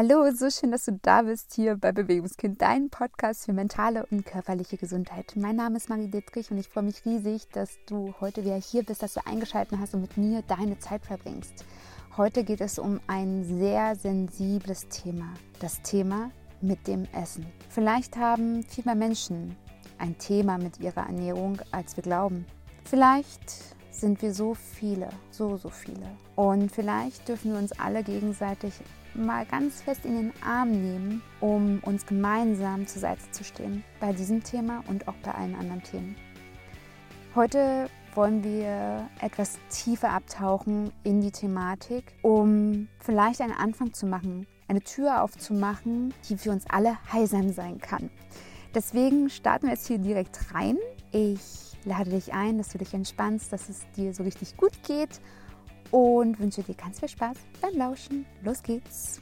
Hallo, so schön, dass du da bist hier bei Bewegungskind, dein Podcast für mentale und körperliche Gesundheit. Mein Name ist Marie Dittrich und ich freue mich riesig, dass du heute wieder hier bist, dass du eingeschaltet hast und mit mir deine Zeit verbringst. Heute geht es um ein sehr sensibles Thema, das Thema mit dem Essen. Vielleicht haben viel mehr Menschen ein Thema mit ihrer Ernährung, als wir glauben. Vielleicht sind wir so viele, so, so viele. Und vielleicht dürfen wir uns alle gegenseitig mal ganz fest in den Arm nehmen, um uns gemeinsam zur Seite zu stehen. Bei diesem Thema und auch bei allen anderen Themen. Heute wollen wir etwas tiefer abtauchen in die Thematik, um vielleicht einen Anfang zu machen, eine Tür aufzumachen, die für uns alle heilsam sein kann. Deswegen starten wir jetzt hier direkt rein. Ich lade dich ein, dass du dich entspannst, dass es dir so richtig gut geht und wünsche dir ganz viel Spaß beim Lauschen. Los geht's!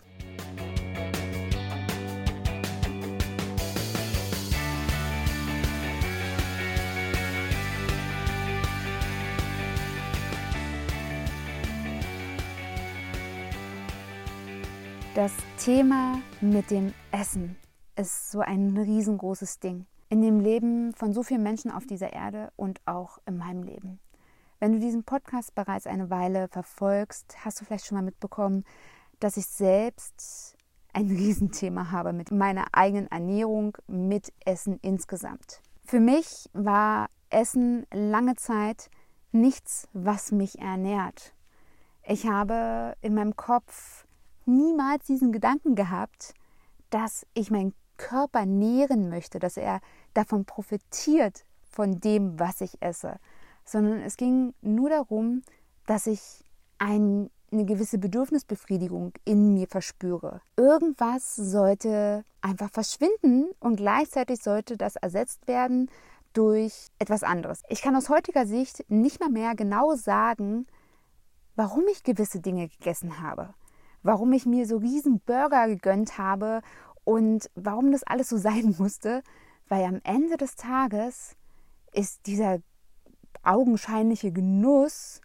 Das Thema mit dem Essen ist so ein riesengroßes Ding in dem Leben von so vielen Menschen auf dieser Erde und auch in meinem Leben. Wenn du diesen Podcast bereits eine Weile verfolgst, hast du vielleicht schon mal mitbekommen, dass ich selbst ein Riesenthema habe mit meiner eigenen Ernährung, mit Essen insgesamt. Für mich war Essen lange Zeit nichts, was mich ernährt. Ich habe in meinem Kopf niemals diesen Gedanken gehabt, dass ich meinen Körper nähren möchte, dass er davon profitiert, von dem, was ich esse, sondern es ging nur darum, dass ich ein, eine gewisse Bedürfnisbefriedigung in mir verspüre. Irgendwas sollte einfach verschwinden und gleichzeitig sollte das ersetzt werden durch etwas anderes. Ich kann aus heutiger Sicht nicht mal mehr genau sagen, warum ich gewisse Dinge gegessen habe, warum ich mir so riesen Burger gegönnt habe und warum das alles so sein musste, weil am Ende des Tages ist dieser augenscheinliche Genuss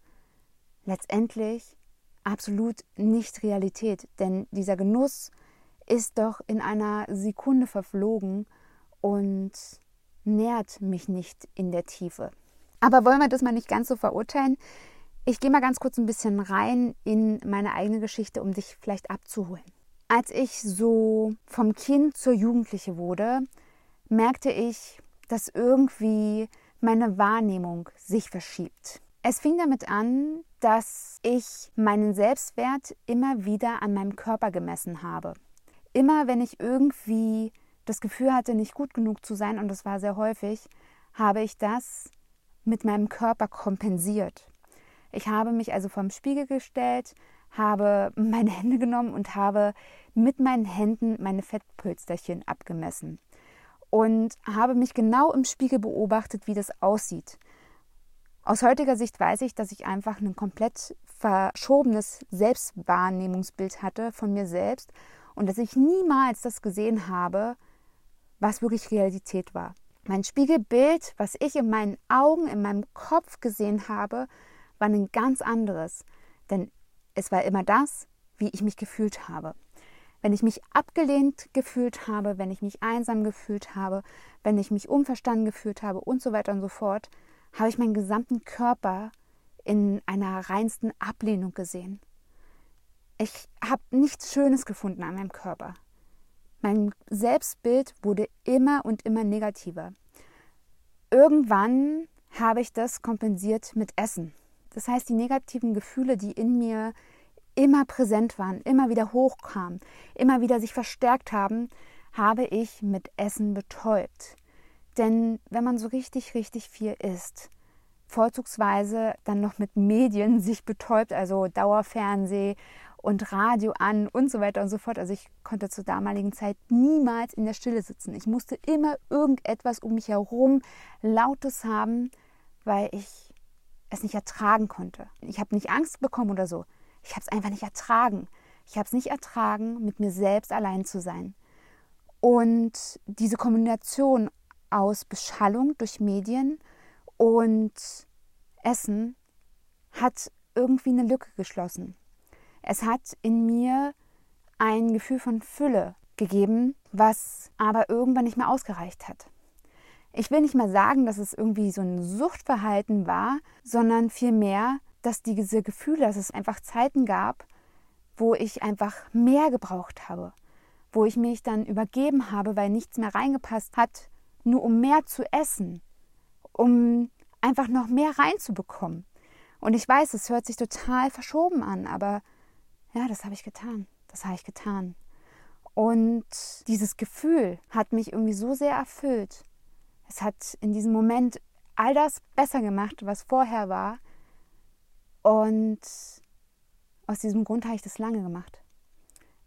letztendlich absolut nicht Realität. Denn dieser Genuss ist doch in einer Sekunde verflogen und nährt mich nicht in der Tiefe. Aber wollen wir das mal nicht ganz so verurteilen? Ich gehe mal ganz kurz ein bisschen rein in meine eigene Geschichte, um dich vielleicht abzuholen. Als ich so vom Kind zur Jugendliche wurde, merkte ich, dass irgendwie meine Wahrnehmung sich verschiebt. Es fing damit an, dass ich meinen Selbstwert immer wieder an meinem Körper gemessen habe. Immer wenn ich irgendwie das Gefühl hatte, nicht gut genug zu sein, und das war sehr häufig, habe ich das mit meinem Körper kompensiert. Ich habe mich also vom Spiegel gestellt, habe meine Hände genommen und habe mit meinen Händen meine Fettpölsterchen abgemessen und habe mich genau im Spiegel beobachtet, wie das aussieht. Aus heutiger Sicht weiß ich, dass ich einfach ein komplett verschobenes Selbstwahrnehmungsbild hatte von mir selbst und dass ich niemals das gesehen habe, was wirklich Realität war. Mein Spiegelbild, was ich in meinen Augen, in meinem Kopf gesehen habe, war ein ganz anderes. Denn es war immer das, wie ich mich gefühlt habe. Wenn ich mich abgelehnt gefühlt habe, wenn ich mich einsam gefühlt habe, wenn ich mich unverstanden gefühlt habe und so weiter und so fort, habe ich meinen gesamten Körper in einer reinsten Ablehnung gesehen. Ich habe nichts Schönes gefunden an meinem Körper. Mein Selbstbild wurde immer und immer negativer. Irgendwann habe ich das kompensiert mit Essen. Das heißt, die negativen Gefühle, die in mir immer präsent waren, immer wieder hochkamen, immer wieder sich verstärkt haben, habe ich mit Essen betäubt. Denn wenn man so richtig, richtig viel isst, vorzugsweise dann noch mit Medien sich betäubt, also Dauerfernseh und Radio an und so weiter und so fort. Also ich konnte zur damaligen Zeit niemals in der Stille sitzen. Ich musste immer irgendetwas um mich herum Lautes haben, weil ich es nicht ertragen konnte. Ich habe nicht Angst bekommen oder so. Ich habe es einfach nicht ertragen. Ich habe es nicht ertragen, mit mir selbst allein zu sein. Und diese Kombination aus Beschallung durch Medien und Essen hat irgendwie eine Lücke geschlossen. Es hat in mir ein Gefühl von Fülle gegeben, was aber irgendwann nicht mehr ausgereicht hat. Ich will nicht mal sagen, dass es irgendwie so ein Suchtverhalten war, sondern vielmehr, dass diese Gefühle, dass es einfach Zeiten gab, wo ich einfach mehr gebraucht habe, wo ich mich dann übergeben habe, weil nichts mehr reingepasst hat, nur um mehr zu essen, um einfach noch mehr reinzubekommen. Und ich weiß, es hört sich total verschoben an, aber ja, das habe ich getan. Das habe ich getan. Und dieses Gefühl hat mich irgendwie so sehr erfüllt. Es hat in diesem Moment all das besser gemacht, was vorher war. Und aus diesem Grund habe ich das lange gemacht.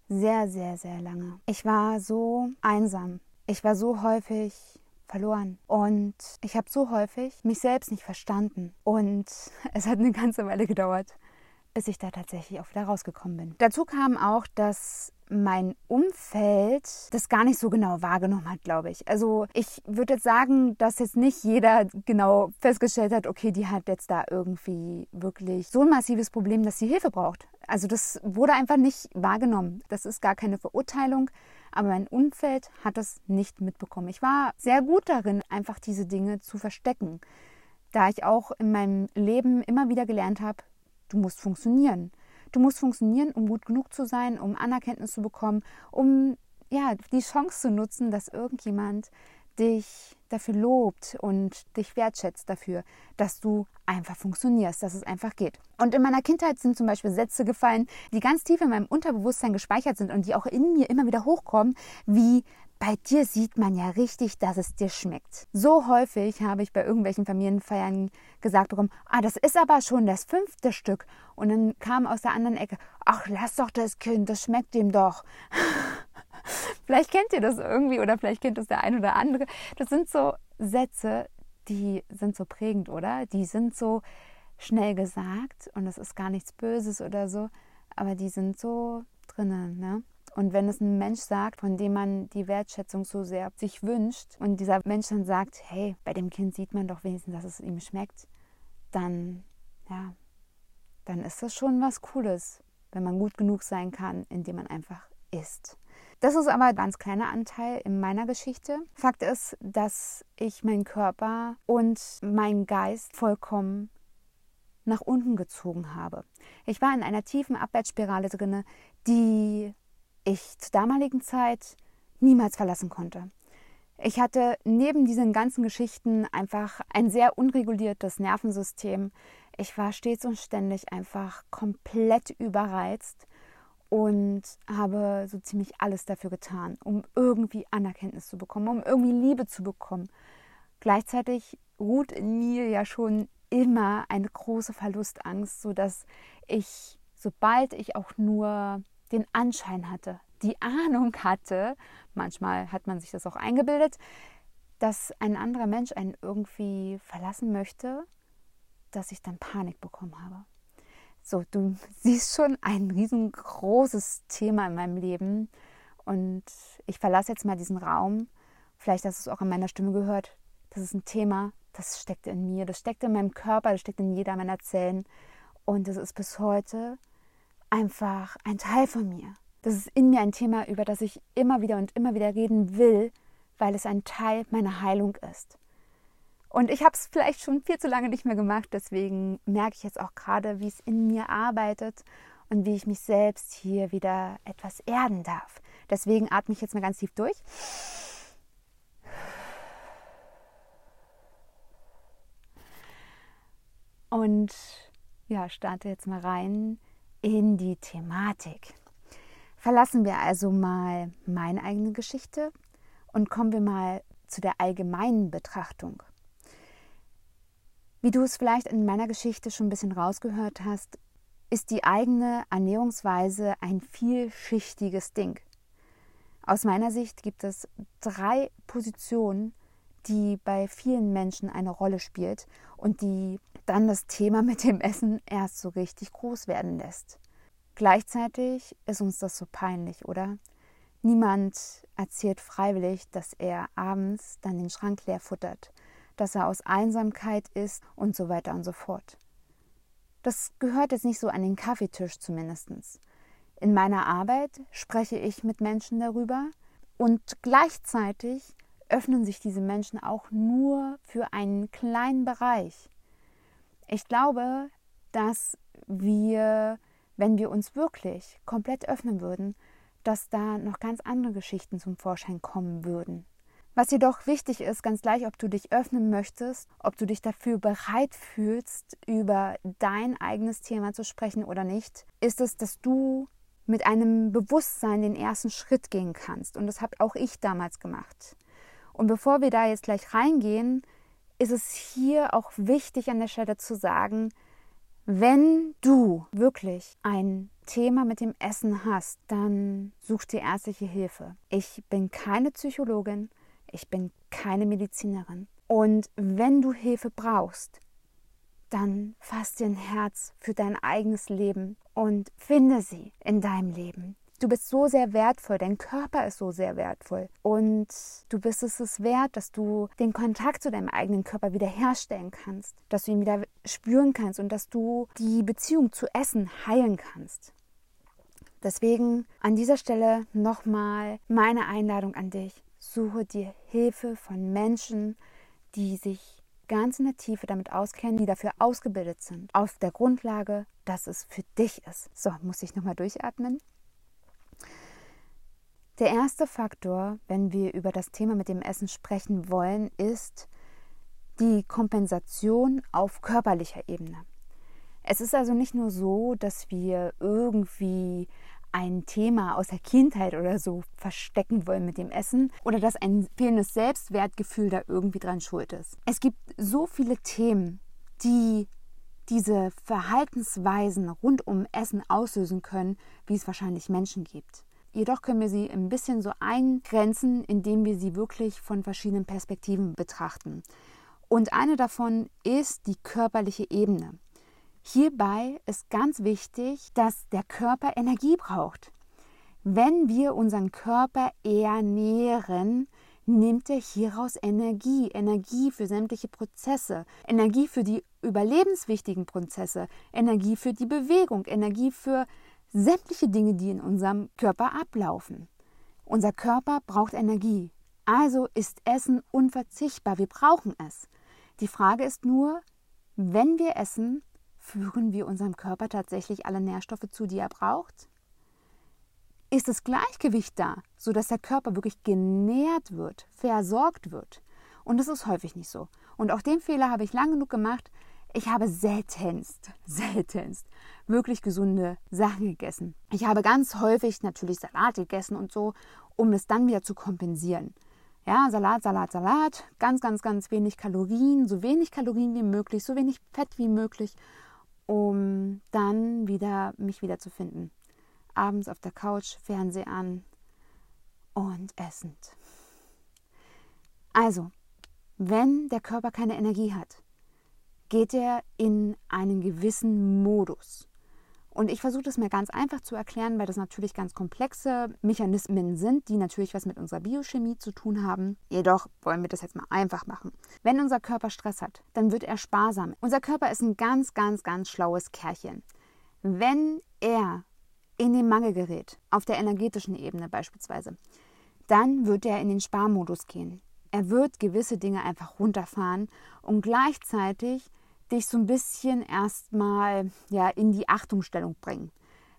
Sehr, sehr, sehr lange. Ich war so einsam. Ich war so häufig verloren. Und ich habe so häufig mich selbst nicht verstanden. Und es hat eine ganze Weile gedauert, bis ich da tatsächlich auch wieder rausgekommen bin. Dazu kam auch, dass mein Umfeld das gar nicht so genau wahrgenommen hat, glaube ich. Also ich würde jetzt sagen, dass jetzt nicht jeder genau festgestellt hat, okay, die hat jetzt da irgendwie wirklich so ein massives Problem, dass sie Hilfe braucht. Also das wurde einfach nicht wahrgenommen. Das ist gar keine Verurteilung, aber mein Umfeld hat das nicht mitbekommen. Ich war sehr gut darin, einfach diese Dinge zu verstecken, da ich auch in meinem Leben immer wieder gelernt habe, du musst funktionieren. Du musst funktionieren, um gut genug zu sein, um Anerkenntnis zu bekommen, um ja, die Chance zu nutzen, dass irgendjemand dich dafür lobt und dich wertschätzt dafür, dass du einfach funktionierst, dass es einfach geht. Und in meiner Kindheit sind zum Beispiel Sätze gefallen, die ganz tief in meinem Unterbewusstsein gespeichert sind und die auch in mir immer wieder hochkommen, wie bei dir sieht man ja richtig, dass es dir schmeckt. So häufig habe ich bei irgendwelchen Familienfeiern gesagt bekommen, ah, das ist aber schon das fünfte Stück. Und dann kam aus der anderen Ecke, ach, lass doch das Kind, das schmeckt ihm doch. vielleicht kennt ihr das irgendwie oder vielleicht kennt es der ein oder andere. Das sind so Sätze, die sind so prägend, oder? Die sind so schnell gesagt und es ist gar nichts Böses oder so, aber die sind so drinnen, ne? Und wenn es ein Mensch sagt, von dem man die Wertschätzung so sehr sich wünscht und dieser Mensch dann sagt, hey, bei dem Kind sieht man doch wenigstens, dass es ihm schmeckt, dann, ja, dann ist das schon was Cooles, wenn man gut genug sein kann, indem man einfach isst. Das ist aber ein ganz kleiner Anteil in meiner Geschichte. Fakt ist, dass ich meinen Körper und meinen Geist vollkommen nach unten gezogen habe. Ich war in einer tiefen Abwärtsspirale drin, die ich zur damaligen Zeit niemals verlassen konnte. Ich hatte neben diesen ganzen Geschichten einfach ein sehr unreguliertes Nervensystem. Ich war stets und ständig einfach komplett überreizt und habe so ziemlich alles dafür getan, um irgendwie Anerkenntnis zu bekommen, um irgendwie Liebe zu bekommen. Gleichzeitig ruht in mir ja schon immer eine große Verlustangst, sodass ich, sobald ich auch nur den Anschein hatte, die Ahnung hatte, manchmal hat man sich das auch eingebildet, dass ein anderer Mensch einen irgendwie verlassen möchte, dass ich dann Panik bekommen habe. So, du siehst schon ein riesengroßes Thema in meinem Leben und ich verlasse jetzt mal diesen Raum. Vielleicht hast du es auch in meiner Stimme gehört. Das ist ein Thema, das steckt in mir, das steckt in meinem Körper, das steckt in jeder meiner Zellen und das ist bis heute einfach ein Teil von mir. Das ist in mir ein Thema, über das ich immer wieder und immer wieder reden will, weil es ein Teil meiner Heilung ist. Und ich habe es vielleicht schon viel zu lange nicht mehr gemacht, deswegen merke ich jetzt auch gerade, wie es in mir arbeitet und wie ich mich selbst hier wieder etwas erden darf. Deswegen atme ich jetzt mal ganz tief durch. Und ja, starte jetzt mal rein in die Thematik. Verlassen wir also mal meine eigene Geschichte und kommen wir mal zu der allgemeinen Betrachtung. Wie du es vielleicht in meiner Geschichte schon ein bisschen rausgehört hast, ist die eigene Ernährungsweise ein vielschichtiges Ding. Aus meiner Sicht gibt es drei Positionen, die bei vielen Menschen eine Rolle spielt und die dann das Thema mit dem Essen erst so richtig groß werden lässt. Gleichzeitig ist uns das so peinlich, oder? Niemand erzählt freiwillig, dass er abends dann den Schrank leer futtert, dass er aus Einsamkeit ist und so weiter und so fort. Das gehört jetzt nicht so an den Kaffeetisch zumindest. In meiner Arbeit spreche ich mit Menschen darüber und gleichzeitig öffnen sich diese Menschen auch nur für einen kleinen Bereich. Ich glaube, dass wir, wenn wir uns wirklich komplett öffnen würden, dass da noch ganz andere Geschichten zum Vorschein kommen würden. Was jedoch wichtig ist, ganz gleich, ob du dich öffnen möchtest, ob du dich dafür bereit fühlst, über dein eigenes Thema zu sprechen oder nicht, ist es, dass du mit einem Bewusstsein den ersten Schritt gehen kannst. Und das habe auch ich damals gemacht. Und bevor wir da jetzt gleich reingehen, ist es hier auch wichtig an der Stelle zu sagen, wenn du wirklich ein Thema mit dem Essen hast, dann such dir ärztliche Hilfe. Ich bin keine Psychologin, ich bin keine Medizinerin. Und wenn du Hilfe brauchst, dann fass dir ein Herz für dein eigenes Leben und finde sie in deinem Leben. Du bist so sehr wertvoll, dein Körper ist so sehr wertvoll und du bist es es wert, dass du den Kontakt zu deinem eigenen Körper wiederherstellen kannst, dass du ihn wieder spüren kannst und dass du die Beziehung zu Essen heilen kannst. Deswegen an dieser Stelle nochmal meine Einladung an dich. Suche dir Hilfe von Menschen, die sich ganz in der Tiefe damit auskennen, die dafür ausgebildet sind, auf der Grundlage, dass es für dich ist. So, muss ich nochmal durchatmen. Der erste Faktor, wenn wir über das Thema mit dem Essen sprechen wollen, ist die Kompensation auf körperlicher Ebene. Es ist also nicht nur so, dass wir irgendwie ein Thema aus der Kindheit oder so verstecken wollen mit dem Essen oder dass ein fehlendes Selbstwertgefühl da irgendwie dran schuld ist. Es gibt so viele Themen, die diese Verhaltensweisen rund um Essen auslösen können, wie es wahrscheinlich Menschen gibt. Jedoch können wir sie ein bisschen so eingrenzen, indem wir sie wirklich von verschiedenen Perspektiven betrachten. Und eine davon ist die körperliche Ebene. Hierbei ist ganz wichtig, dass der Körper Energie braucht. Wenn wir unseren Körper ernähren, nimmt er hieraus Energie, Energie für sämtliche Prozesse, Energie für die überlebenswichtigen Prozesse, Energie für die Bewegung, Energie für sämtliche Dinge, die in unserem Körper ablaufen. Unser Körper braucht Energie. Also ist Essen unverzichtbar. Wir brauchen es. Die Frage ist nur, wenn wir essen, führen wir unserem Körper tatsächlich alle Nährstoffe zu, die er braucht? Ist das Gleichgewicht da, sodass der Körper wirklich genährt wird, versorgt wird? Und das ist häufig nicht so. Und auch den Fehler habe ich lang genug gemacht, ich habe seltenst, seltenst wirklich gesunde Sachen gegessen. Ich habe ganz häufig natürlich Salat gegessen und so, um es dann wieder zu kompensieren. Ja, Salat, Salat, Salat, ganz, ganz, ganz wenig Kalorien, so wenig Kalorien wie möglich, so wenig Fett wie möglich, um dann wieder mich wieder zu finden. Abends auf der Couch, Fernseher an und essend. Also, wenn der Körper keine Energie hat, geht er in einen gewissen Modus. Und ich versuche das mir ganz einfach zu erklären, weil das natürlich ganz komplexe Mechanismen sind, die natürlich was mit unserer Biochemie zu tun haben. Jedoch wollen wir das jetzt mal einfach machen. Wenn unser Körper Stress hat, dann wird er sparsam. Unser Körper ist ein ganz, ganz, ganz schlaues Kerlchen. Wenn er in den Mangel gerät, auf der energetischen Ebene beispielsweise, dann wird er in den Sparmodus gehen. Er wird gewisse Dinge einfach runterfahren und gleichzeitig dich so ein bisschen erstmal ja, in die Achtungsstellung bringen.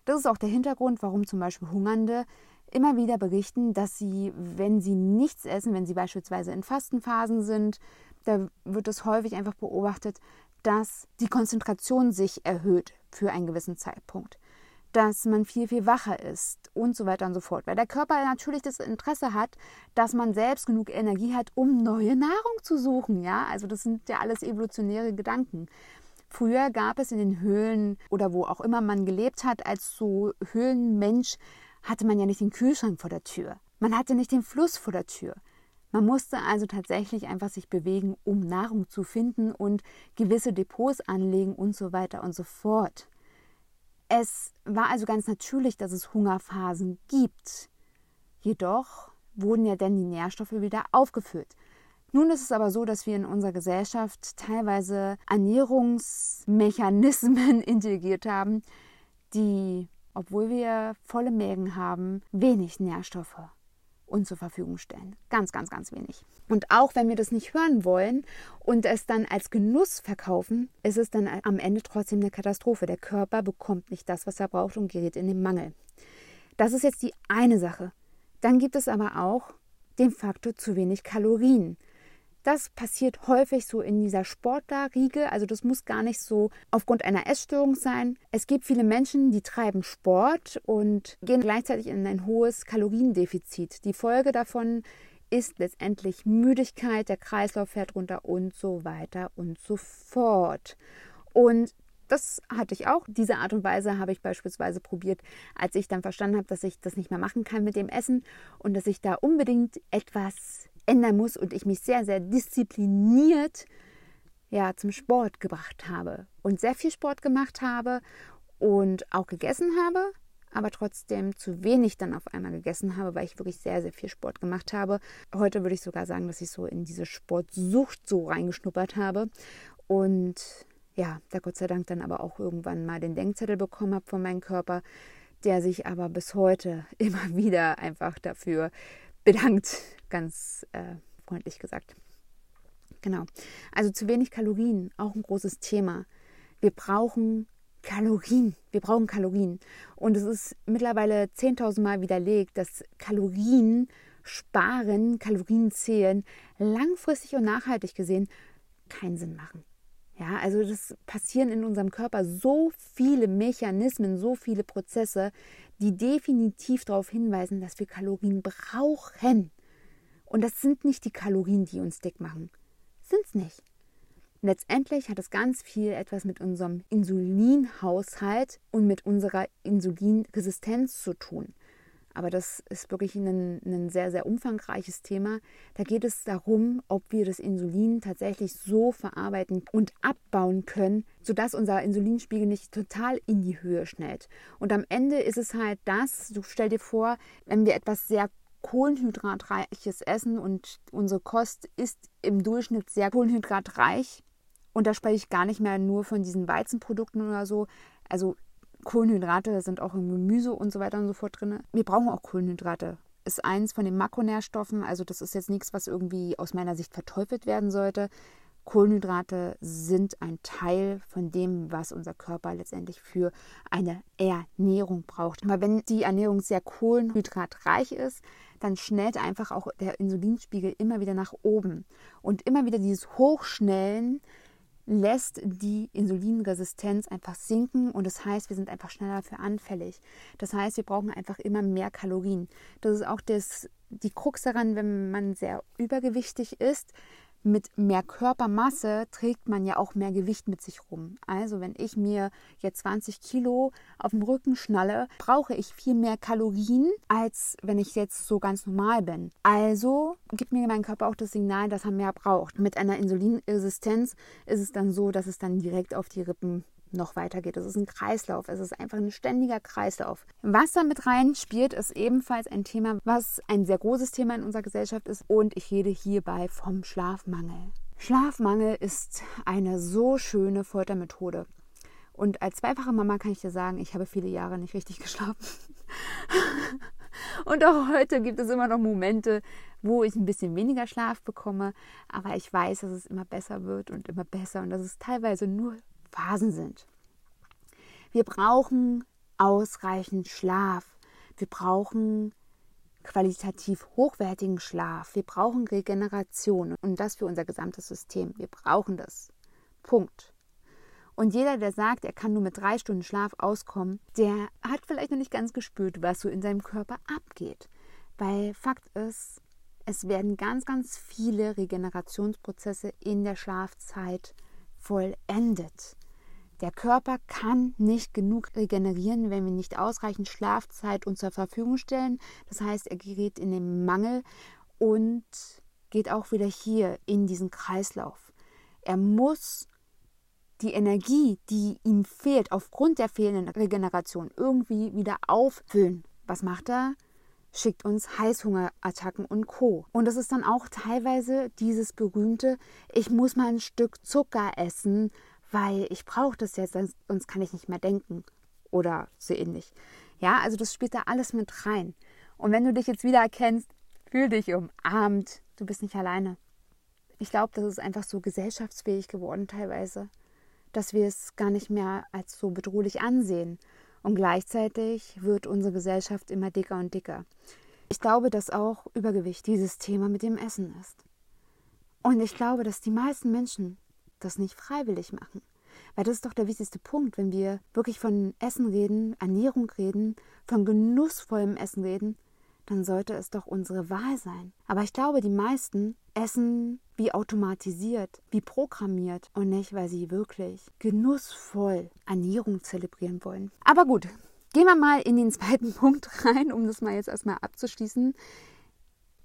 Das ist auch der Hintergrund, warum zum Beispiel Hungernde immer wieder berichten, dass sie, wenn sie nichts essen, wenn sie beispielsweise in Fastenphasen sind, da wird es häufig einfach beobachtet, dass die Konzentration sich erhöht für einen gewissen Zeitpunkt dass man viel, viel wacher ist und so weiter und so fort. Weil der Körper natürlich das Interesse hat, dass man selbst genug Energie hat, um neue Nahrung zu suchen. Ja, also das sind ja alles evolutionäre Gedanken. Früher gab es in den Höhlen oder wo auch immer man gelebt hat, als so Höhlenmensch, hatte man ja nicht den Kühlschrank vor der Tür. Man hatte nicht den Fluss vor der Tür. Man musste also tatsächlich einfach sich bewegen, um Nahrung zu finden und gewisse Depots anlegen und so weiter und so fort. Es war also ganz natürlich, dass es Hungerphasen gibt. Jedoch wurden ja dann die Nährstoffe wieder aufgefüllt. Nun ist es aber so, dass wir in unserer Gesellschaft teilweise Ernährungsmechanismen integriert haben, die obwohl wir volle Mägen haben, wenig Nährstoffe uns zur Verfügung stellen. Ganz, ganz, ganz wenig. Und auch wenn wir das nicht hören wollen und es dann als Genuss verkaufen, ist es dann am Ende trotzdem eine Katastrophe. Der Körper bekommt nicht das, was er braucht und gerät in den Mangel. Das ist jetzt die eine Sache. Dann gibt es aber auch den Faktor zu wenig Kalorien. Das passiert häufig so in dieser Sportlerriege. Also das muss gar nicht so aufgrund einer Essstörung sein. Es gibt viele Menschen, die treiben Sport und gehen gleichzeitig in ein hohes Kaloriendefizit. Die Folge davon ist letztendlich Müdigkeit, der Kreislauf fährt runter und so weiter und so fort. Und das hatte ich auch. Diese Art und Weise habe ich beispielsweise probiert, als ich dann verstanden habe, dass ich das nicht mehr machen kann mit dem Essen und dass ich da unbedingt etwas ändern muss und ich mich sehr, sehr diszipliniert ja, zum Sport gebracht habe und sehr viel Sport gemacht habe und auch gegessen habe, aber trotzdem zu wenig dann auf einmal gegessen habe, weil ich wirklich sehr, sehr viel Sport gemacht habe. Heute würde ich sogar sagen, dass ich so in diese Sportsucht so reingeschnuppert habe und ja, da Gott sei Dank dann aber auch irgendwann mal den Denkzettel bekommen habe von meinem Körper, der sich aber bis heute immer wieder einfach dafür bedankt, ganz äh, freundlich gesagt. Genau. Also zu wenig Kalorien, auch ein großes Thema. Wir brauchen Kalorien. Wir brauchen Kalorien. Und es ist mittlerweile 10.000 Mal widerlegt, dass Kalorien sparen, Kalorien zählen, langfristig und nachhaltig gesehen keinen Sinn machen. Ja, also das passieren in unserem Körper so viele Mechanismen, so viele Prozesse, die definitiv darauf hinweisen, dass wir Kalorien brauchen. Und das sind nicht die Kalorien, die uns dick machen. Sind es nicht. Letztendlich hat es ganz viel etwas mit unserem Insulinhaushalt und mit unserer Insulinresistenz zu tun. Aber das ist wirklich ein, ein sehr, sehr umfangreiches Thema. Da geht es darum, ob wir das Insulin tatsächlich so verarbeiten und abbauen können, sodass unser Insulinspiegel nicht total in die Höhe schnellt. Und am Ende ist es halt das, du stell dir vor, wenn wir etwas sehr kohlenhydratreiches essen und unsere Kost ist im Durchschnitt sehr kohlenhydratreich. Und da spreche ich gar nicht mehr nur von diesen Weizenprodukten oder so. Also Kohlenhydrate sind auch im Gemüse und so weiter und so fort drin. Wir brauchen auch Kohlenhydrate. Ist eins von den Makronährstoffen. Also das ist jetzt nichts, was irgendwie aus meiner Sicht verteufelt werden sollte. Kohlenhydrate sind ein Teil von dem, was unser Körper letztendlich für eine Ernährung braucht. Aber wenn die Ernährung sehr kohlenhydratreich ist, dann schnellt einfach auch der Insulinspiegel immer wieder nach oben. Und immer wieder dieses Hochschnellen lässt die Insulinresistenz einfach sinken und das heißt, wir sind einfach schneller für anfällig. Das heißt, wir brauchen einfach immer mehr Kalorien. Das ist auch das, die Krux daran, wenn man sehr übergewichtig ist, mit mehr Körpermasse trägt man ja auch mehr Gewicht mit sich rum. Also wenn ich mir jetzt 20 Kilo auf dem Rücken schnalle, brauche ich viel mehr Kalorien, als wenn ich jetzt so ganz normal bin. Also gibt mir mein Körper auch das Signal, dass er mehr braucht. Mit einer Insulinresistenz ist es dann so, dass es dann direkt auf die Rippen noch weitergeht. Es ist ein Kreislauf, es ist einfach ein ständiger Kreislauf. Was da mit rein spielt, ist ebenfalls ein Thema, was ein sehr großes Thema in unserer Gesellschaft ist und ich rede hierbei vom Schlafmangel. Schlafmangel ist eine so schöne Foltermethode. Und als zweifache Mama kann ich dir sagen, ich habe viele Jahre nicht richtig geschlafen. Und auch heute gibt es immer noch Momente, wo ich ein bisschen weniger Schlaf bekomme. Aber ich weiß, dass es immer besser wird und immer besser und dass es teilweise nur Phasen sind. Wir brauchen ausreichend Schlaf. Wir brauchen qualitativ hochwertigen Schlaf. Wir brauchen Regeneration und das für unser gesamtes System. Wir brauchen das. Punkt. Und jeder, der sagt, er kann nur mit drei Stunden Schlaf auskommen, der hat vielleicht noch nicht ganz gespürt, was so in seinem Körper abgeht. Weil Fakt ist, es werden ganz, ganz viele Regenerationsprozesse in der Schlafzeit vollendet. Der Körper kann nicht genug regenerieren, wenn wir nicht ausreichend Schlafzeit uns zur Verfügung stellen. Das heißt, er gerät in den Mangel und geht auch wieder hier in diesen Kreislauf. Er muss die Energie, die ihm fehlt, aufgrund der fehlenden Regeneration irgendwie wieder auffüllen. Was macht er? Schickt uns Heißhungerattacken und Co. Und das ist dann auch teilweise dieses berühmte, ich muss mal ein Stück Zucker essen, weil ich brauche das jetzt, sonst kann ich nicht mehr denken oder so ähnlich. Ja, also das spielt da alles mit rein. Und wenn du dich jetzt wieder erkennst, fühl dich umarmt. Du bist nicht alleine. Ich glaube, das ist einfach so gesellschaftsfähig geworden teilweise, dass wir es gar nicht mehr als so bedrohlich ansehen. Und gleichzeitig wird unsere Gesellschaft immer dicker und dicker. Ich glaube, dass auch Übergewicht dieses Thema mit dem Essen ist. Und ich glaube, dass die meisten Menschen das nicht freiwillig machen. Weil das ist doch der wichtigste Punkt, wenn wir wirklich von Essen reden, Ernährung reden, von genussvollem Essen reden, dann sollte es doch unsere Wahl sein. Aber ich glaube, die meisten essen wie automatisiert, wie programmiert und nicht, weil sie wirklich genussvoll Ernährung zelebrieren wollen. Aber gut, gehen wir mal in den zweiten Punkt rein, um das mal jetzt erstmal abzuschließen.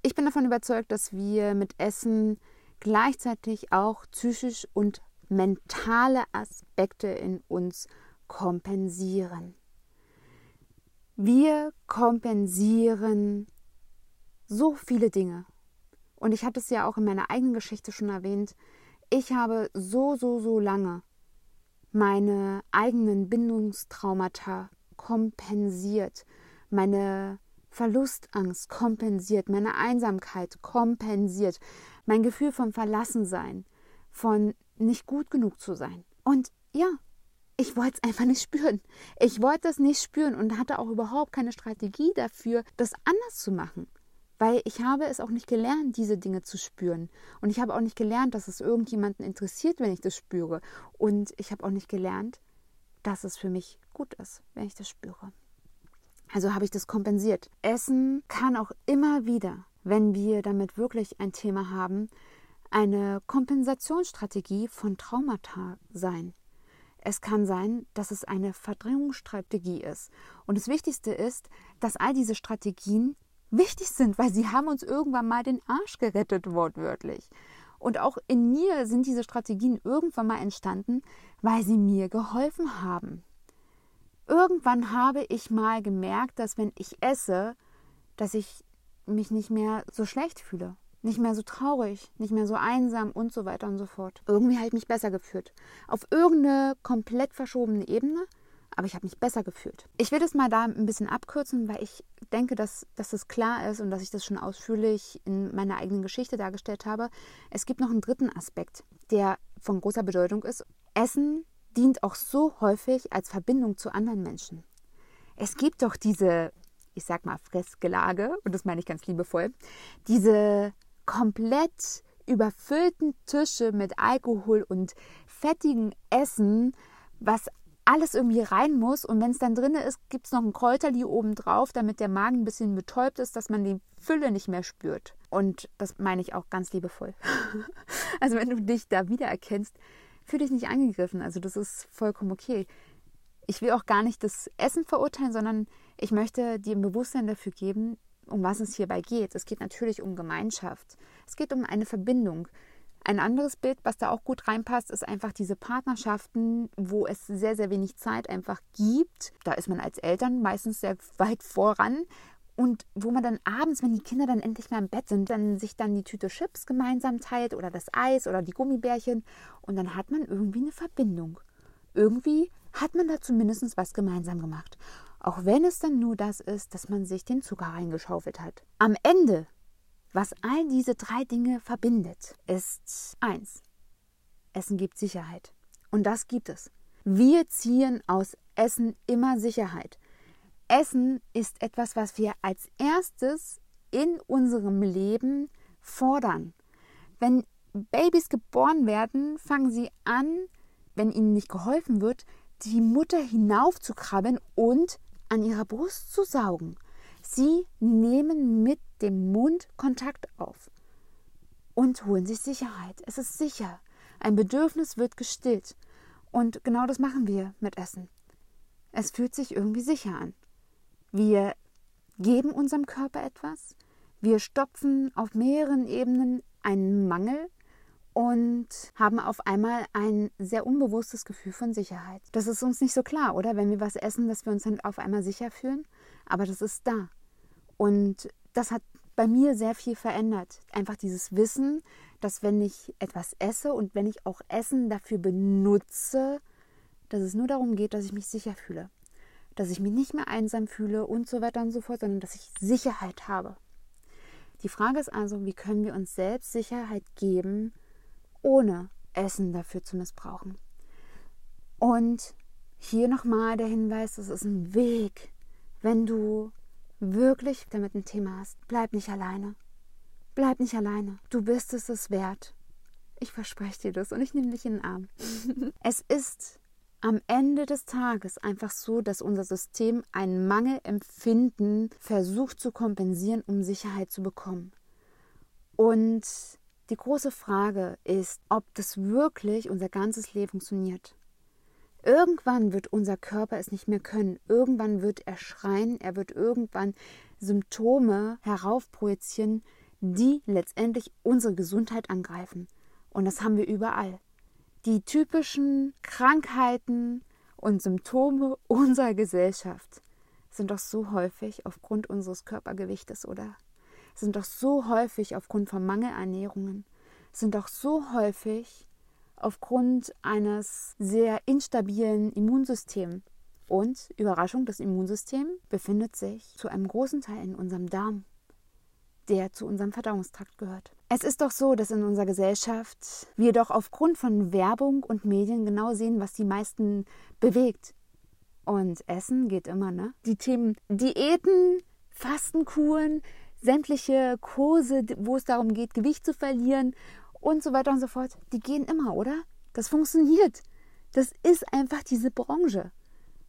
Ich bin davon überzeugt, dass wir mit Essen gleichzeitig auch psychisch und mentale Aspekte in uns kompensieren. Wir kompensieren so viele Dinge. Und ich hatte es ja auch in meiner eigenen Geschichte schon erwähnt. Ich habe so, so, so lange meine eigenen Bindungstraumata kompensiert, meine Verlustangst kompensiert, meine Einsamkeit kompensiert, mein Gefühl von Verlassensein, von nicht gut genug zu sein. Und ja, ich wollte es einfach nicht spüren. Ich wollte es nicht spüren und hatte auch überhaupt keine Strategie dafür, das anders zu machen. Weil ich habe es auch nicht gelernt, diese Dinge zu spüren. Und ich habe auch nicht gelernt, dass es irgendjemanden interessiert, wenn ich das spüre. Und ich habe auch nicht gelernt, dass es für mich gut ist, wenn ich das spüre. Also habe ich das kompensiert. Essen kann auch immer wieder, wenn wir damit wirklich ein Thema haben, eine Kompensationsstrategie von Traumata sein. Es kann sein, dass es eine Verdrängungsstrategie ist. Und das Wichtigste ist, dass all diese Strategien wichtig sind, weil sie haben uns irgendwann mal den Arsch gerettet, wortwörtlich. Und auch in mir sind diese Strategien irgendwann mal entstanden, weil sie mir geholfen haben. Irgendwann habe ich mal gemerkt, dass wenn ich esse, dass ich mich nicht mehr so schlecht fühle nicht mehr so traurig, nicht mehr so einsam und so weiter und so fort. Irgendwie ich mich besser gefühlt. Auf irgendeine komplett verschobene Ebene, aber ich habe mich besser gefühlt. Ich will das mal da ein bisschen abkürzen, weil ich denke, dass, dass das klar ist und dass ich das schon ausführlich in meiner eigenen Geschichte dargestellt habe. Es gibt noch einen dritten Aspekt, der von großer Bedeutung ist. Essen dient auch so häufig als Verbindung zu anderen Menschen. Es gibt doch diese, ich sag mal, Fressgelage, und das meine ich ganz liebevoll, diese komplett überfüllten Tische mit Alkohol und fettigem Essen, was alles irgendwie rein muss. Und wenn es dann drin ist, gibt es noch ein Kräuterli oben drauf, damit der Magen ein bisschen betäubt ist, dass man die Fülle nicht mehr spürt. Und das meine ich auch ganz liebevoll. also wenn du dich da wiedererkennst, fühl dich nicht angegriffen. Also das ist vollkommen okay. Ich will auch gar nicht das Essen verurteilen, sondern ich möchte dir ein Bewusstsein dafür geben, um was es hierbei geht. Es geht natürlich um Gemeinschaft. Es geht um eine Verbindung. Ein anderes Bild, was da auch gut reinpasst, ist einfach diese Partnerschaften, wo es sehr, sehr wenig Zeit einfach gibt. Da ist man als Eltern meistens sehr weit voran. Und wo man dann abends, wenn die Kinder dann endlich mal im Bett sind, dann sich dann die Tüte Chips gemeinsam teilt oder das Eis oder die Gummibärchen. Und dann hat man irgendwie eine Verbindung. Irgendwie hat man da zumindest was gemeinsam gemacht. Auch wenn es dann nur das ist, dass man sich den Zucker reingeschaufelt hat. Am Ende, was all diese drei Dinge verbindet, ist eins. Essen gibt Sicherheit. Und das gibt es. Wir ziehen aus Essen immer Sicherheit. Essen ist etwas, was wir als erstes in unserem Leben fordern. Wenn Babys geboren werden, fangen sie an, wenn ihnen nicht geholfen wird, die Mutter hinaufzukrabbeln und an ihrer Brust zu saugen. Sie nehmen mit dem Mund Kontakt auf und holen sich Sicherheit. Es ist sicher. Ein Bedürfnis wird gestillt. Und genau das machen wir mit Essen. Es fühlt sich irgendwie sicher an. Wir geben unserem Körper etwas. Wir stopfen auf mehreren Ebenen einen Mangel und haben auf einmal ein sehr unbewusstes Gefühl von Sicherheit. Das ist uns nicht so klar, oder? Wenn wir was essen, dass wir uns dann auf einmal sicher fühlen. Aber das ist da. Und das hat bei mir sehr viel verändert. Einfach dieses Wissen, dass wenn ich etwas esse und wenn ich auch Essen dafür benutze, dass es nur darum geht, dass ich mich sicher fühle. dass ich mich nicht mehr einsam fühle und so weiter und so fort, sondern dass ich Sicherheit habe. Die Frage ist also, wie können wir uns selbst Sicherheit geben, ohne Essen dafür zu missbrauchen? Und hier nochmal der Hinweis, das ist ein Weg. Wenn du wirklich damit ein Thema hast, bleib nicht alleine. Bleib nicht alleine. Du bist es es wert. Ich verspreche dir das und ich nehme dich in den Arm. es ist am Ende des Tages einfach so, dass unser System ein Mangelempfinden versucht zu kompensieren, um Sicherheit zu bekommen. Und die große Frage ist, ob das wirklich unser ganzes Leben funktioniert. Irgendwann wird unser Körper es nicht mehr können. Irgendwann wird er schreien, er wird irgendwann Symptome heraufprojizieren, die letztendlich unsere Gesundheit angreifen. Und das haben wir überall. Die typischen Krankheiten und Symptome unserer Gesellschaft sind doch so häufig aufgrund unseres Körpergewichtes, oder? Sind doch so häufig aufgrund von Mangelernährungen, sind doch so häufig aufgrund eines sehr instabilen Immunsystems. Und Überraschung, das Immunsystem befindet sich zu einem großen Teil in unserem Darm, der zu unserem Verdauungstrakt gehört. Es ist doch so, dass in unserer Gesellschaft wir doch aufgrund von Werbung und Medien genau sehen, was die meisten bewegt. Und Essen geht immer, ne? Die Themen Diäten, Fastenkuren, sämtliche Kurse, wo es darum geht, Gewicht zu verlieren und so weiter und so fort, die gehen immer, oder? Das funktioniert. Das ist einfach diese Branche.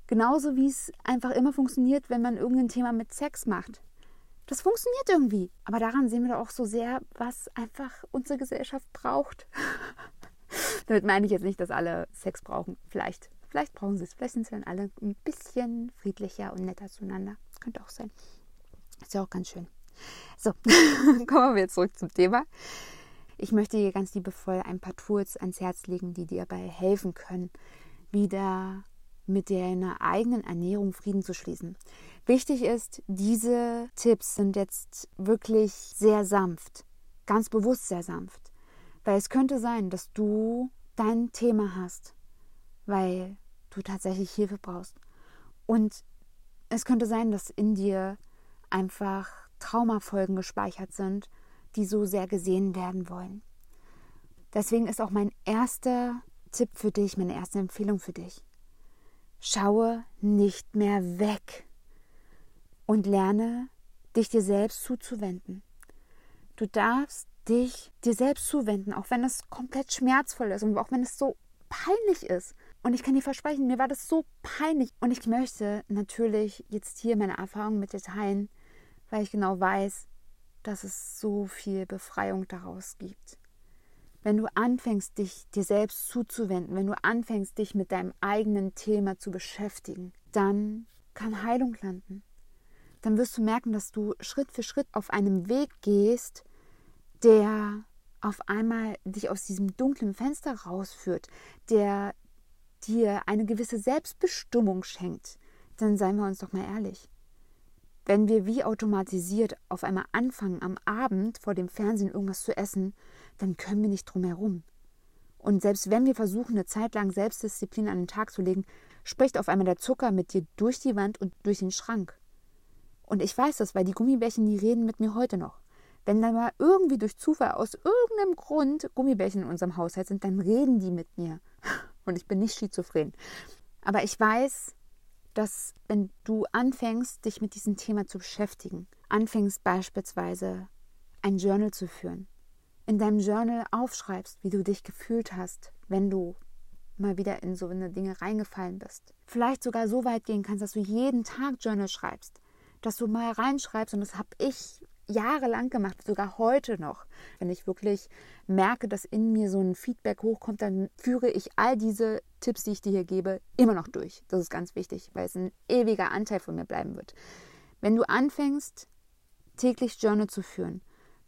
Genauso wie es einfach immer funktioniert, wenn man irgendein Thema mit Sex macht. Das funktioniert irgendwie. Aber daran sehen wir doch auch so sehr, was einfach unsere Gesellschaft braucht. Damit meine ich jetzt nicht, dass alle Sex brauchen. Vielleicht. Vielleicht brauchen sie es. Vielleicht sind sie dann alle ein bisschen friedlicher und netter zueinander. Könnte auch sein. Ist ja auch ganz schön. So, kommen wir zurück zum Thema. Ich möchte dir ganz liebevoll ein paar Tools ans Herz legen, die dir dabei helfen können, wieder mit deiner eigenen Ernährung Frieden zu schließen. Wichtig ist, diese Tipps sind jetzt wirklich sehr sanft, ganz bewusst sehr sanft, weil es könnte sein, dass du dein Thema hast, weil du tatsächlich Hilfe brauchst. Und es könnte sein, dass in dir einfach Traumafolgen gespeichert sind, die so sehr gesehen werden wollen. Deswegen ist auch mein erster Tipp für dich, meine erste Empfehlung für dich. Schaue nicht mehr weg und lerne, dich dir selbst zuzuwenden. Du darfst dich dir selbst zuwenden, auch wenn es komplett schmerzvoll ist und auch wenn es so peinlich ist. Und ich kann dir versprechen, mir war das so peinlich. Und ich möchte natürlich jetzt hier meine Erfahrungen mit dir teilen, weil ich genau weiß, dass es so viel Befreiung daraus gibt. Wenn du anfängst, dich dir selbst zuzuwenden, wenn du anfängst, dich mit deinem eigenen Thema zu beschäftigen, dann kann Heilung landen. Dann wirst du merken, dass du Schritt für Schritt auf einem Weg gehst, der auf einmal dich aus diesem dunklen Fenster rausführt, der dir eine gewisse Selbstbestimmung schenkt. Dann seien wir uns doch mal ehrlich. Wenn wir wie automatisiert auf einmal anfangen, am Abend vor dem Fernsehen irgendwas zu essen, dann können wir nicht drum herum. Und selbst wenn wir versuchen, eine Zeit lang Selbstdisziplin an den Tag zu legen, spricht auf einmal der Zucker mit dir durch die Wand und durch den Schrank. Und ich weiß das, weil die Gummibärchen, die reden mit mir heute noch. Wenn dann mal irgendwie durch Zufall aus irgendeinem Grund Gummibärchen in unserem Haushalt sind, dann reden die mit mir. Und ich bin nicht schizophren. Aber ich weiß, dass wenn du anfängst, dich mit diesem Thema zu beschäftigen, anfängst beispielsweise ein Journal zu führen, in deinem Journal aufschreibst, wie du dich gefühlt hast, wenn du mal wieder in so eine Dinge reingefallen bist. Vielleicht sogar so weit gehen kannst, dass du jeden Tag Journal schreibst, dass du mal reinschreibst und das habe ich jahrelang gemacht, sogar heute noch. Wenn ich wirklich merke, dass in mir so ein Feedback hochkommt, dann führe ich all diese Tipps, die ich dir hier gebe, immer noch durch. Das ist ganz wichtig, weil es ein ewiger Anteil von mir bleiben wird. Wenn du anfängst, täglich Journal zu führen,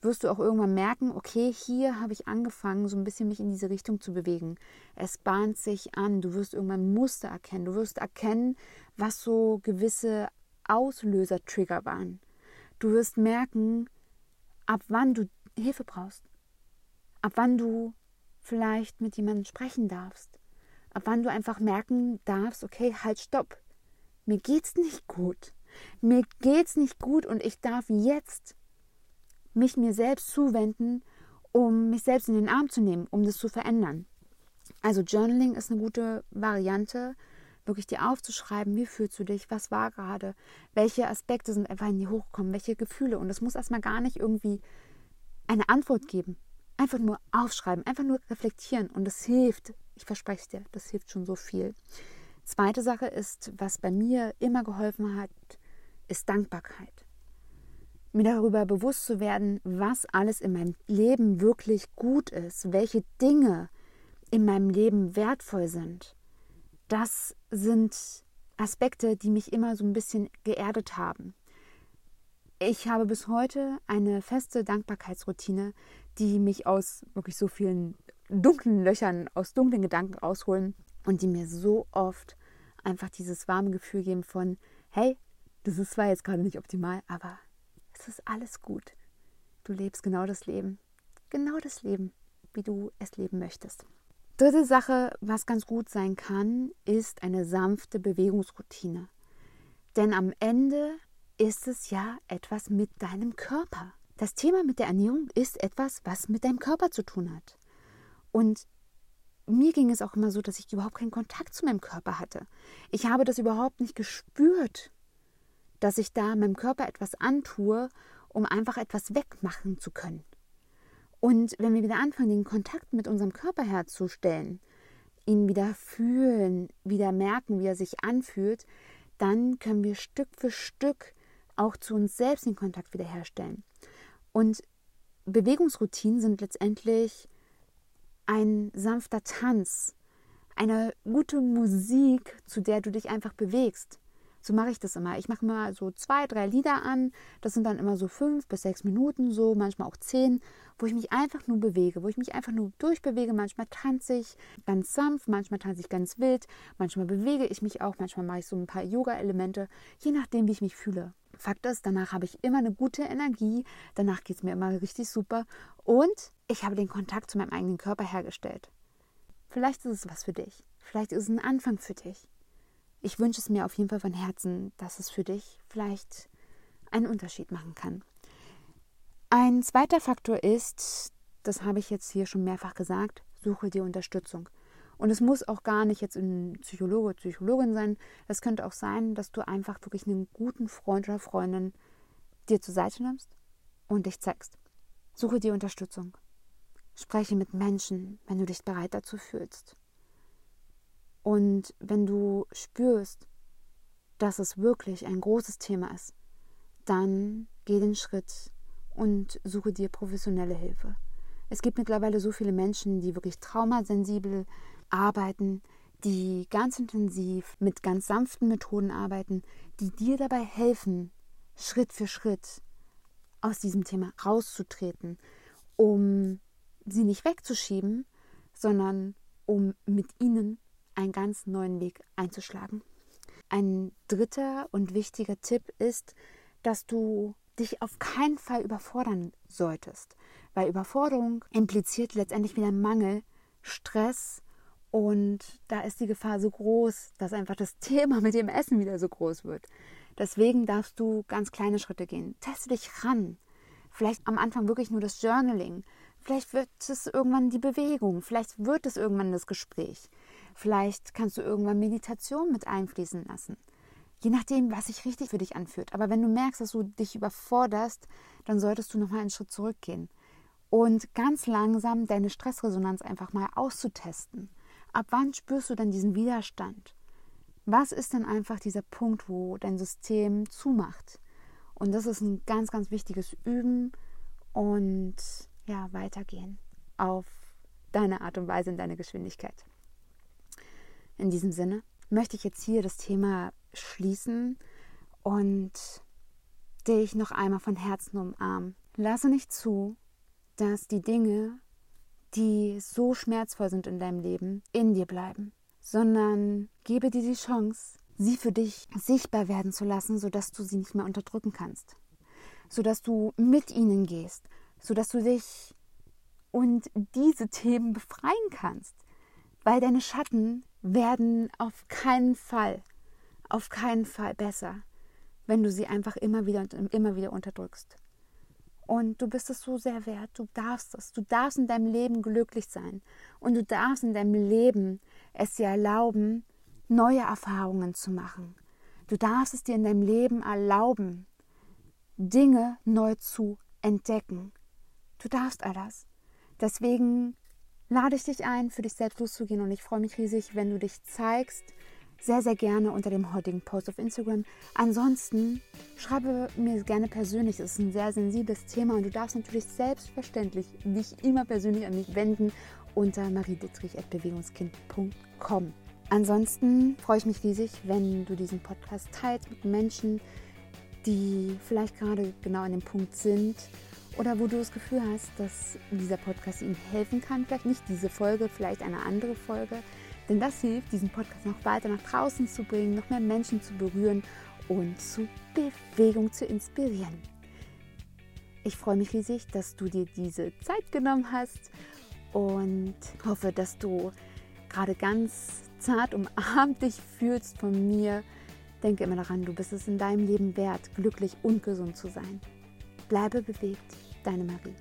wirst du auch irgendwann merken, okay, hier habe ich angefangen, so ein bisschen mich in diese Richtung zu bewegen. Es bahnt sich an, du wirst irgendwann Muster erkennen, du wirst erkennen, was so gewisse Auslöser-Trigger waren. Du wirst merken, ab wann du Hilfe brauchst. Ab wann du vielleicht mit jemandem sprechen darfst. Ab wann du einfach merken darfst, okay, halt, stopp. mir geht's nicht gut. Mir geht's nicht gut und ich darf jetzt mich mir selbst zuwenden, um mich selbst in den Arm zu nehmen, um das zu verändern. Also Journaling ist eine gute Variante, wirklich dir aufzuschreiben, wie fühlst du dich, was war gerade, welche Aspekte sind einfach in dir hochgekommen, welche Gefühle. Und es muss erstmal gar nicht irgendwie eine Antwort geben. Einfach nur aufschreiben, einfach nur reflektieren. Und das hilft, ich verspreche es dir, das hilft schon so viel. Zweite Sache ist, was bei mir immer geholfen hat, ist Dankbarkeit. Mir darüber bewusst zu werden, was alles in meinem Leben wirklich gut ist, welche Dinge in meinem Leben wertvoll sind. Das sind Aspekte, die mich immer so ein bisschen geerdet haben. Ich habe bis heute eine feste Dankbarkeitsroutine, die mich aus wirklich so vielen dunklen Löchern, aus dunklen Gedanken rausholen und die mir so oft einfach dieses warme Gefühl geben von, hey, das ist zwar jetzt gerade nicht optimal, aber es ist alles gut. Du lebst genau das Leben, genau das Leben, wie du es leben möchtest. Dritte Sache, was ganz gut sein kann, ist eine sanfte Bewegungsroutine. Denn am Ende ist es ja etwas mit deinem Körper. Das Thema mit der Ernährung ist etwas, was mit deinem Körper zu tun hat. Und mir ging es auch immer so, dass ich überhaupt keinen Kontakt zu meinem Körper hatte. Ich habe das überhaupt nicht gespürt, dass ich da meinem Körper etwas antue, um einfach etwas wegmachen zu können. Und wenn wir wieder anfangen, den Kontakt mit unserem Körper herzustellen, ihn wieder fühlen, wieder merken, wie er sich anfühlt, dann können wir Stück für Stück auch zu uns selbst den Kontakt wiederherstellen. Und Bewegungsroutinen sind letztendlich ein sanfter Tanz, eine gute Musik, zu der du dich einfach bewegst. So mache ich das immer. Ich mache mal so zwei, drei Lieder an. Das sind dann immer so fünf bis sechs Minuten, so manchmal auch zehn, wo ich mich einfach nur bewege, wo ich mich einfach nur durchbewege. Manchmal tanze ich ganz sanft, manchmal tanze ich ganz wild, manchmal bewege ich mich auch, manchmal mache ich so ein paar Yoga-Elemente, je nachdem, wie ich mich fühle. Fakt ist, danach habe ich immer eine gute Energie, danach geht es mir immer richtig super und ich habe den Kontakt zu meinem eigenen Körper hergestellt. Vielleicht ist es was für dich. Vielleicht ist es ein Anfang für dich ich wünsche es mir auf jeden Fall von Herzen, dass es für dich vielleicht einen Unterschied machen kann. Ein zweiter Faktor ist, das habe ich jetzt hier schon mehrfach gesagt, suche dir Unterstützung. Und es muss auch gar nicht jetzt ein Psychologe oder Psychologin sein. Es könnte auch sein, dass du einfach wirklich einen guten Freund oder Freundin dir zur Seite nimmst und dich zeigst. Suche dir Unterstützung. Spreche mit Menschen, wenn du dich bereit dazu fühlst. Und wenn du spürst, dass es wirklich ein großes Thema ist, dann geh den Schritt und suche dir professionelle Hilfe. Es gibt mittlerweile so viele Menschen, die wirklich traumasensibel arbeiten, die ganz intensiv mit ganz sanften Methoden arbeiten, die dir dabei helfen, Schritt für Schritt aus diesem Thema rauszutreten, um sie nicht wegzuschieben, sondern um mit ihnen einen ganz neuen Weg einzuschlagen. Ein dritter und wichtiger Tipp ist, dass du dich auf keinen Fall überfordern solltest, weil Überforderung impliziert letztendlich wieder Mangel, Stress und da ist die Gefahr so groß, dass einfach das Thema mit dem Essen wieder so groß wird. Deswegen darfst du ganz kleine Schritte gehen. Teste dich ran. Vielleicht am Anfang wirklich nur das Journaling. Vielleicht wird es irgendwann die Bewegung. Vielleicht wird es irgendwann das Gespräch. Vielleicht kannst du irgendwann Meditation mit einfließen lassen. Je nachdem, was sich richtig für dich anfühlt. Aber wenn du merkst, dass du dich überforderst, dann solltest du nochmal einen Schritt zurückgehen. Und ganz langsam deine Stressresonanz einfach mal auszutesten. Ab wann spürst du dann diesen Widerstand? Was ist denn einfach dieser Punkt, wo dein System zumacht? Und das ist ein ganz, ganz wichtiges Üben und ja, weitergehen auf deine Art und Weise in deine Geschwindigkeit. In diesem Sinne möchte ich jetzt hier das Thema schließen und dich noch einmal von Herzen umarmen. Lasse nicht zu, dass die Dinge, die so schmerzvoll sind in deinem Leben, in dir bleiben, sondern gebe dir die Chance, sie für dich sichtbar werden zu lassen, sodass du sie nicht mehr unterdrücken kannst, sodass du mit ihnen gehst, sodass du dich und diese Themen befreien kannst, weil deine Schatten werden auf keinen Fall auf keinen Fall besser, wenn du sie einfach immer wieder und immer wieder unterdrückst. Und du bist es so sehr wert. Du darfst es. Du darfst in deinem Leben glücklich sein. Und du darfst in deinem Leben es dir erlauben, neue Erfahrungen zu machen. Du darfst es dir in deinem Leben erlauben, Dinge neu zu entdecken. Du darfst all das. Deswegen lade ich dich ein, für dich selbst loszugehen und ich freue mich riesig, wenn du dich zeigst. Sehr, sehr gerne unter dem heutigen Post auf Instagram. Ansonsten schreibe mir gerne persönlich. Es ist ein sehr sensibles Thema und du darfst natürlich selbstverständlich dich immer persönlich an mich wenden unter mariedittrich.bewegungskind.com. Ansonsten freue ich mich riesig, wenn du diesen Podcast teilst mit Menschen, die vielleicht gerade genau an dem Punkt sind oder wo du das Gefühl hast, dass dieser Podcast ihnen helfen kann. Vielleicht nicht diese Folge, vielleicht eine andere Folge. Denn das hilft, diesen Podcast noch weiter nach draußen zu bringen, noch mehr Menschen zu berühren und zu Bewegung zu inspirieren. Ich freue mich riesig, dass du dir diese Zeit genommen hast und hoffe, dass du gerade ganz zart umarmt dich fühlst von mir. Denke immer daran, du bist es in deinem Leben wert, glücklich und gesund zu sein. Bleibe bewegt, deine Marie.